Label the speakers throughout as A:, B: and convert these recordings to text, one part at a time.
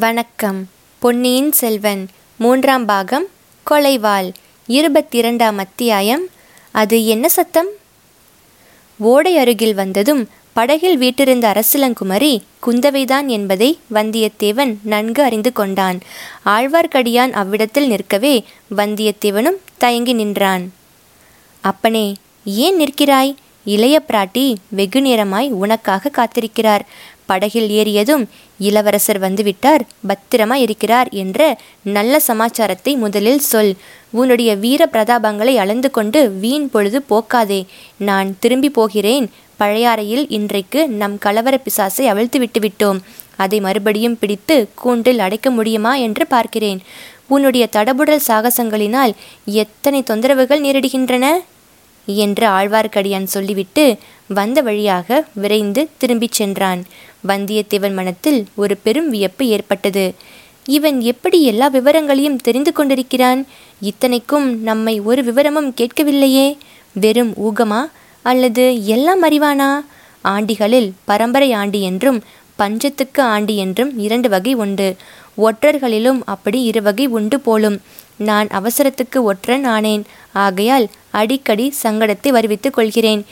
A: வணக்கம். பொன்னியின் செல்வன் மூன்றாம் பாகம் கொலைவாள் இருபத்திரண்டாம் அத்தியாயம் அது என்ன சத்தம்? ஓடை அருகில் வந்ததும் படகில் வீட்டிருந்த அரசிலங்குமரி குந்தவைதான் என்பதை வந்தியத்தேவன் நன்கு அறிந்து கொண்டான். ஆழ்வார்க்கடியான் அவ்விடத்தில் நிற்கவே வந்தியத்தேவனும் தயங்கி நின்றான். அப்பனே ஏன் நிற்கிறாய்? இளைய பிராட்டி வெகு நேரமாய் உனக்காக காத்திருக்கிறார். படகில் ஏறியதும் இளவரசர் வந்துவிட்டார். பத்திரமா இருக்கிறார் என்ற நல்ல சமாச்சாரத்தை முதலில் சொல். உன்னுடைய வீர பிரதாபங்களை அளந்து கொண்டு வீண் பொழுது போக்காதே. நான் திரும்பி போகிறேன். பழையாறையில் இன்றைக்கு நம் கலவர பிசாசை அவிழ்த்து விட்டுவிட்டோம் அதை மறுபடியும் பிடித்து கூண்டில் அடைக்க முடியுமா என்று பார்க்கிறேன். உன்னுடைய தடபுடல் சாகசங்களினால் எத்தனை தொந்தரவுகள் நேரிடுகின்றன? என்று ஆழ்வார்க்கடியான் சொல்லிவிட்டு வந்த வழியாக விரைந்து திரும்பிச் சென்றான். வந்தியத்தேவன் மனத்தில் ஒரு பெரும் வியப்பு ஏற்பட்டது. இவன் எப்படி எல்லா விவரங்களையும் தெரிந்து கொண்டிருக்கிறான்? இத்தனைக்கும் நம்மை ஒரு விவரமும் கேட்கவில்லையே. வெறும் ஊகமா? அல்லது எல்லாம் அறிவானா? ஆண்டிகளில் பரம்பரை ஆண்டி என்றும் பஞ்சத்துக்கு ஆண்டி என்றும் இரண்டு வகை உண்டு. ஒற்றர்களிலும் அப்படி இரு வகை உண்டு போலும். நான் அவசரத்துக்கு ஒற்றன் ஆனேன். ஆகையால் அடிக்கடி சங்கடத்தை வருவித்துக் கொள்கிறேன்.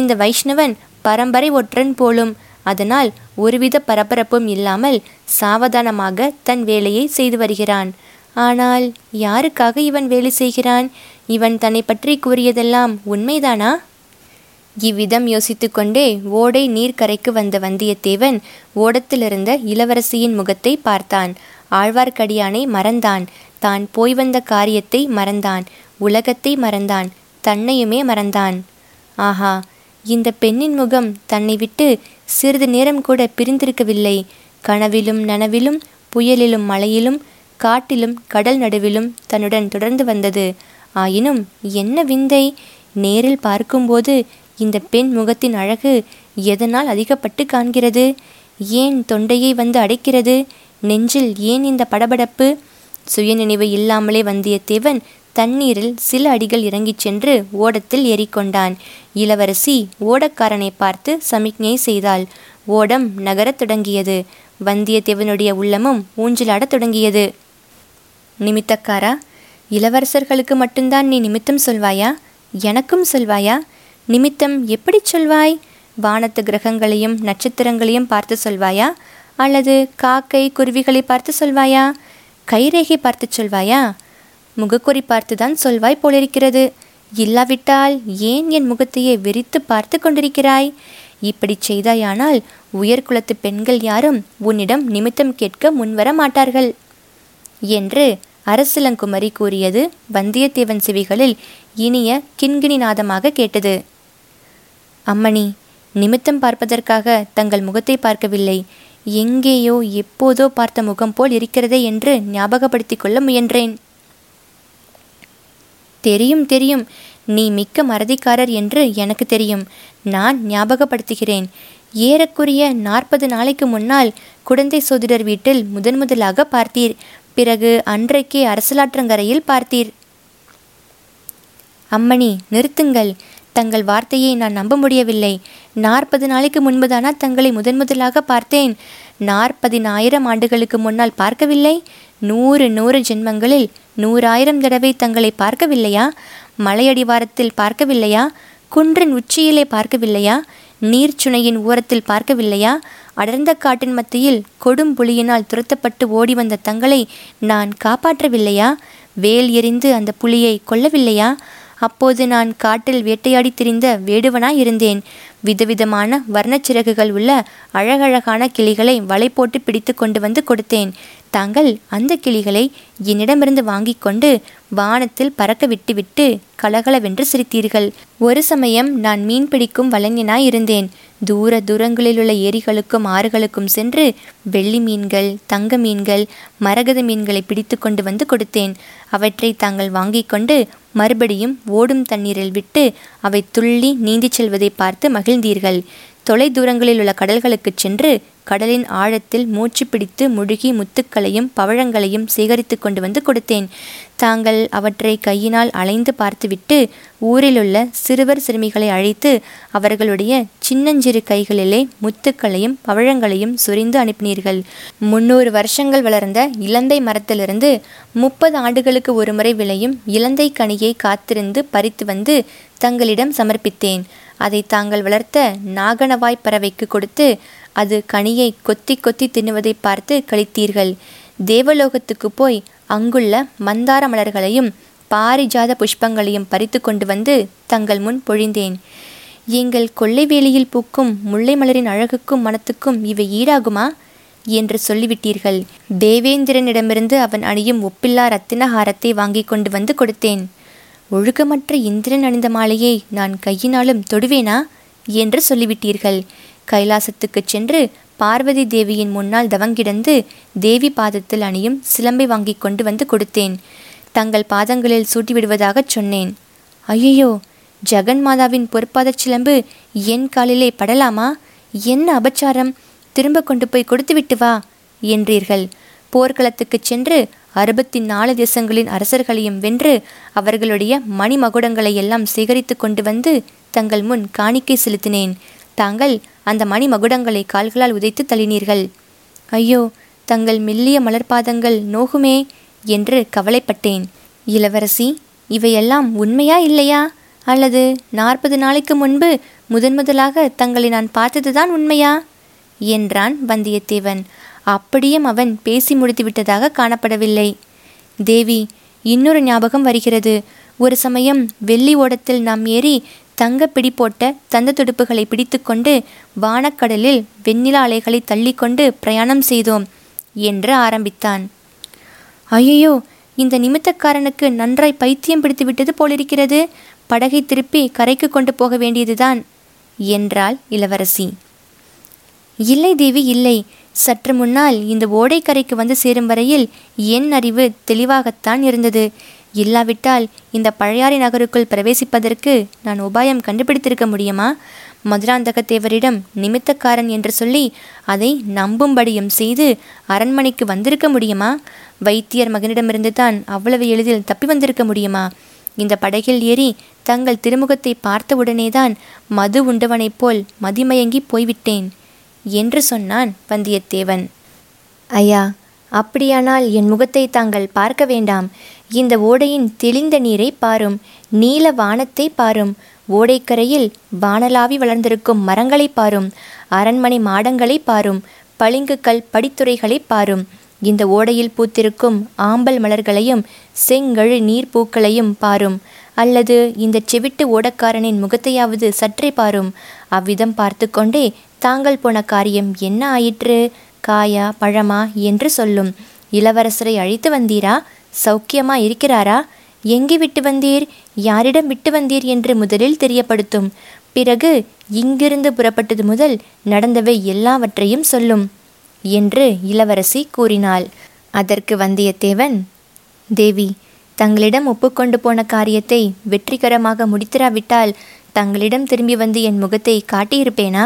A: இந்த வைஷ்ணவன் பரம்பரை ஒற்றன் போலும். அதனால் ஒருவித பரபரப்பும் இல்லாமல் சாவதானமாக தன் வேலையை செய்து வருகிறான். ஆனால் யாருக்காக இவன் வேலை செய்கிறான்? இவன் தன்னை பற்றி கூறியதெல்லாம் உண்மைதானா? இவ்விதம் யோசித்துக்கொண்டே ஓடை நீர்க்கரைக்கு வந்த வந்தியத்தேவன் ஓடத்திலிருந்த இளவரசியின் முகத்தை பார்த்தான். ஆழ்வார்க்கடியானை மறந்தான். தான் போய் வந்த காரியத்தை மறந்தான். உலகத்தை மறந்தான். தன்னையுமே மறந்தான். ஆஹா இந்த பெண்ணின் முகம் தன்னை விட்டு சிறிது நேரம் கூட பிரிந்திருக்கவில்லை. கனவிலும் நனவிலும் புயலிலும் மழையிலும் காட்டிலும் கடல் நடுவிலும் தன்னுடன் தொடர்ந்து வந்தது. ஆயினும் என்ன விந்தை? நேரில் பார்க்கும்போது இந்த பெண் முகத்தின் அழகு எதனால் அதிகப்பட்டு காண்கிறது? ஏன் தொண்டையை வந்து அடைக்கிறது? நெஞ்சில் ஏன் இந்த படபடப்பு? சுயநினைவு இல்லாமலே வந்தியத்தேவன் தண்ணீரில் சில அடிகள் இறங்கிச் சென்று ஓடத்தில் ஏறிக்கொண்டான். இளவரசி ஓடக்காரனை பார்த்து சமிக்ஞை செய்தாள். ஓடம் நகரத் தொடங்கியது. வந்தியத்தேவனுடைய உள்ளமும் ஊஞ்சலாடத் தொடங்கியது. நிமித்தக்காரா இளவரசர்களுக்கு மட்டும்தான் நீ நிமித்தம் சொல்வாயா? எனக்கும் சொல்வாயா? நிமித்தம் எப்படி சொல்வாய்? வானத்து கிரகங்களையும் நட்சத்திரங்களையும் பார்த்து சொல்வாயா? அல்லது காக்கை குருவிகளை பார்த்து சொல்வாயா? கைரேகை பார்த்து சொல்வாயா? முகக்குறி பார்த்துதான் சொல்வாய் போலிருக்கிறது. இல்லாவிட்டால் ஏன் என் முகத்தையே வெறித்து பார்த்து கொண்டிருக்கிறாய்? இப்படி செய்தாயானால் உயர்குலத்து பெண்கள் யாரும் உன்னிடம் நிமித்தம் கேட்க முன்வர மாட்டார்கள் என்று அரசிலங்குமரி கூறியது வந்தியத்தேவன் செவிகளில் இனிய கிண்கிணி நாதமாக கேட்டது. அம்மணி நிமித்தம் பார்ப்பதற்காக தங்கள் முகத்தை பார்க்கவில்லை. எங்கேயோ எப்போதோ பார்த்த முகம் போல் இருக்கிறதே என்று ஞாபகப்படுத்திக் கொள்ள முயன்றேன். தெரியும் தெரியும். நீ மிக்க மறதிக்காரர் என்று எனக்கு தெரியும். நான் ஞாபகப்படுத்துகிறேன். ஏறக்குறைய நாற்பது நாளைக்கு முன்னால் குடந்தை சோதிடர் வீட்டில் முதன் முதலாக பார்த்தீர். பிறகு அன்றைக்கே அரசலாற்றங்கரையில் பார்த்தீர். அம்மணி நிறுத்துங்கள். தங்கள் வார்த்தையை நான் நம்ப முடியவில்லை. நாற்பது நாளைக்கு முன்புதானா தங்களை முதன் முதலாக பார்த்தேன். நாற்பதினாயிரம் ஆண்டுகளுக்கு முன்னால் பார்க்கவில்லை? நூறு நூறு ஜென்மங்களில் நூறாயிரம் தடவை தங்களை பார்க்கவில்லையா? மலையடிவாரத்தில் பார்க்கவில்லையா? குன்றின் உச்சியிலே பார்க்கவில்லையா? நீர்ச்சுனையின் ஓரத்தில் பார்க்கவில்லையா? அடர்ந்த காட்டின் மத்தியில் கொடும் புலியினால் துரத்தப்பட்டு ஓடி வந்த தங்களை நான் காப்பாற்றவில்லையா? வேல் எறிந்து அந்த புலியை கொல்லவில்லையா? அப்போது நான் காட்டில் வேட்டையாடி திரிந்த வேடுவனாய் இருந்தேன் விதவிதமான வர்ணச்சிறகுகள் உள்ள அழகழகான கிளிகளை வலை போட்டு பிடித்து கொண்டு வந்து கொடுத்தேன். தாங்கள் அந்த கிளிகளை என்னிடமிருந்து வாங்கி கொண்டு வானத்தில் பறக்க விட்டுவிட்டு கலகலவென்று சிரித்தீர்கள். ஒரு சமயம் நான் மீன் பிடிக்கும் வலைஞனாய் இருந்தேன் தூர தூரங்களிலுள்ள ஏரிகளுக்கும் ஆறுகளுக்கும் சென்று வெள்ளி மீன்கள் தங்க மீன்கள் மரகத மீன்களை பிடித்து கொண்டு வந்து கொடுத்தேன். அவற்றை தாங்கள் வாங்கி கொண்டு மறுபடியும் ஓடும் தண்ணீரில் விட்டு அவை துள்ளி நீந்திச் செல்வதை பார்த்து மகிழ்ந்தீர்கள். தொலை தூரங்களில் உள்ள கடல்களுக்குச் சென்று கடலின் ஆழத்தில் மூச்சு பிடித்து முழுகி முத்துக்களையும் பவழங்களையும் சேகரித்து கொண்டு வந்து கொடுத்தேன். தாங்கள் அவற்றை கையினால் அலைந்து பார்த்துவிட்டு ஊரிலுள்ள சிறுவர் சிறுமிகளை அழைத்து அவர்களுடைய சின்னஞ்சிறு கைகளிலே முத்துக்களையும் பவழங்களையும் சுரிந்து அனுப்பினீர்கள். முன்னூறு வருஷங்கள் வளர்ந்த இலந்தை மரத்திலிருந்து முப்பது ஆண்டுகளுக்கு ஒருமுறை விளையும் இலந்தை கனியை காத்திருந்து பறித்து வந்து தங்களிடம் சமர்ப்பித்தேன். அதை தாங்கள் வளர்த்த நாகனவாய் பறவைக்கு கொடுத்து அது கனியை கொத்தி கொத்தி தின்னுவதை பார்த்து கழித்தீர்கள் தேவலோகத்துக்கு போய் அங்குள்ள மந்தார மலர்களையும் பாரிஜாத புஷ்பங்களையும் பறித்து கொண்டு வந்து தங்கள் முன் பொழிந்தேன். எங்கள் கொள்ளை வேலியில் பூக்கும் முல்லை மலரின் அழகுக்கும் மனத்துக்கும் இவை ஈடாகுமா? என்று சொல்லிவிட்டீர்கள். தேவேந்திரனிடமிருந்து அவன் அணியும் ஒப்பில்லா ரத்தினஹாரத்தை வாங்கி கொண்டு வந்து கொடுத்தேன். ஒழுக்கமற்ற இந்திரன் அணிந்த மாலையை நான் கையினாலும் தொடுவேனா? என்று சொல்லிவிட்டீர்கள். கைலாசத்துக்குச் சென்று பார்வதி தேவியின் முன்னால் தவங்கிடந்து தேவி பாதத்தில் அணியும் சிலம்பை வாங்கி கொண்டு வந்து கொடுத்தேன். தங்கள் பாதங்களில் சூட்டிவிடுவதாகச் சொன்னேன். ஐயையோ ஜெகன் மாதாவின் பொற்பாதச் சிலம்பு என் காலிலே படலாமா? என்ன அபச்சாரம்? திரும்ப கொண்டு போய் கொடுத்துவிட்டு வா என்றீர்கள். போர்க்களத்துக்குச் சென்று அறுபத்தி நாலு தேசங்களின் அரசர்களையும் வென்று அவர்களுடைய மணிமகுடங்களை எல்லாம் சேகரித்து கொண்டு வந்து தங்கள் முன் காணிக்கை செலுத்தினேன். தாங்கள் அந்த மணி மகுடங்களை கால்களால் உதைத்து தள்ளினீர்கள். ஐயோ தங்கள் மெல்லிய மலர்பாதங்கள் நோகுமே என்று கவலைப்பட்டேன். இளவரசி இவையெல்லாம் உண்மையா இல்லையா? அல்லது நாற்பது நாளைக்கு முன்பு முதன் முதலாக தங்களை நான் பார்த்ததுதான் உண்மையா? என்றான் வந்தியத்தேவன். அப்படியும் அவன் பேசி முடித்துவிட்டதாக காணப்படவில்லை. தேவி இன்னொரு ஞாபகம் வருகிறது. ஒரு சமயம் வெள்ளி ஓடத்தில் நாம் ஏறி தங்க பிடி போட்ட தந்த துடுப்புகளை பிடித்துக்கொண்டு வானக்கடலில் வெண்ணிலா அலைகளை தள்ளிக்கொண்டு பிரயாணம் செய்தோம் என்று ஆரம்பித்தான். ஐயோ இந்த நிமித்தக்காரனுக்கு நன்றாய் பைத்தியம் பிடித்து விட்டது போலிருக்கிறது. படகை திருப்பி கரைக்கு கொண்டு போக வேண்டியதுதான் என்றாள் இளவரசி. இல்லை தேவி இல்லை. சற்று முன்னால் இந்த ஓடைக்கரைக்கு வந்து சேரும் வரையில் என் அறிவு தெளிவாகத்தான் இருந்தது. இல்லாவிட்டால் இந்த பழையாறை நகருக்குள் பிரவேசிப்பதற்கு நான் உபாயம் கண்டுபிடித்திருக்க முடியுமா? மதுராந்தகத்தேவரிடம் நிமித்தக்காரன் என்று சொல்லி அதை நம்பும்படியும் செய்து அரண்மனைக்கு வந்திருக்க முடியுமா? வைத்தியர் மகனிடமிருந்து தான் அவ்வளவு எளிதில் தப்பி வந்திருக்க முடியுமா? இந்த படகில் ஏறி தங்கள் திருமுகத்தை பார்த்தவுடனேதான் மது உண்டவனைப் போல் மதிமயங்கி போய்விட்டேன் என்று சொன்னான் வந்தியத்தேவன். ஐயா அப்படியானால் என் முகத்தை தாங்கள் பார்க்க வேண்டாம். இந்த ஓடையின் தெளிந்த நீரை பாரும் நீல வானத்தை பாரும் ஓடைக்கரையில் வானலாவி வளர்ந்திருக்கும் மரங்களை பாரும் அரண்மனை மாடங்களை பாரும் பளிங்குக்கல் படித்துறைகளை பாரும். இந்த ஓடையில் பூத்திருக்கும் ஆம்பல் மலர்களையும் செங்கழு நீர்ப்பூக்களையும் பாரும். அல்லது இந்த செவிட்டு ஓடக்காரனின் முகத்தையாவது சற்றே பாரும். அவ்விதம் பார்த்து கொண்டே தாங்கள் போன காரியம் என்ன ஆயிற்று? காயா பழமா? என்று சொல்லும். இளவரசரை அழைத்து வந்தீரா? சௌக்கியமா இருக்கிறாரா? எங்கே விட்டு வந்தீர்? யாரிடம் விட்டு வந்தீர் என்று முதலில் தெரியப்படுத்தும். பிறகு இங்கிருந்து புறப்பட்டது முதல் நடந்தவை எல்லாவற்றையும் சொல்லும் என்று இளவரசி கூறினாள். அதற்கு வந்தியத்தேவன் தேவி தங்களிடம் ஒப்புக்கொண்டு போன காரியத்தை வெற்றிகரமாக முடித்திராவிட்டால் தங்களிடம் திரும்பி வந்து என் முகத்தை காட்டியிருப்பேனா?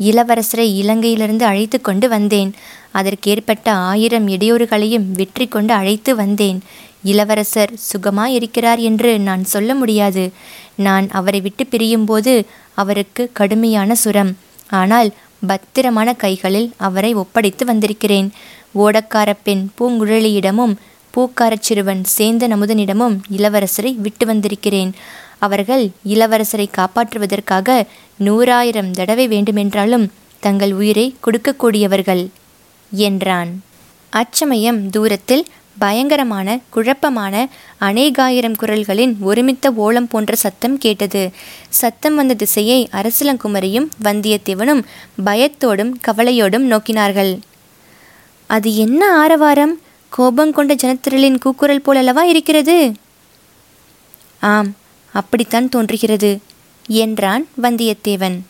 A: இளவரசரை இலங்கையிலிருந்து அழைத்து கொண்டு வந்தேன். அதற்கேற்பட்ட ஆயிரம் இடையூறுகளையும் வெற்றி கொண்டு அழைத்து வந்தேன். இளவரசர் சுகமாயிருக்கிறார் என்று நான் சொல்ல முடியாது. நான் அவரை விட்டு பிரியும்போது அவருக்கு கடுமையான சுரம். ஆனால் பத்திரமான கைகளில் அவரை ஒப்படைத்து வந்திருக்கிறேன். ஓடக்கார பெண் பூங்குழலியிடமும் பூக்காரச் சிறுவன் சேந்த நமுதனிடமும் இளவரசரை விட்டு வந்திருக்கிறேன். அவர்கள் இளவரசரை காப்பாற்றுவதற்காக நூறாயிரம் தடவை வேண்டுமென்றாலும் தங்கள் உயிரை கொடுக்கக்கூடியவர்கள் என்றான். அச்சமயம் தூரத்தில் பயங்கரமான குழப்பமான அநேகாயிரம் குரல்களின் ஒருமித்த ஓலம் போன்ற சத்தம் கேட்டது. சத்தம் வந்த திசையை அரசிலங்குமரியும் வந்தியத்தேவனும் பயத்தோடும் கவலையோடும் நோக்கினார்கள். அது என்ன ஆரவாரம்? கோபம் கொண்ட ஜனத்திரளின் கூக்குரல் போலல்லவா இருக்கிறது? ஆம் அப்படித்தான் தோன்றுகிறது என்றான் வந்தியத்தேவன்.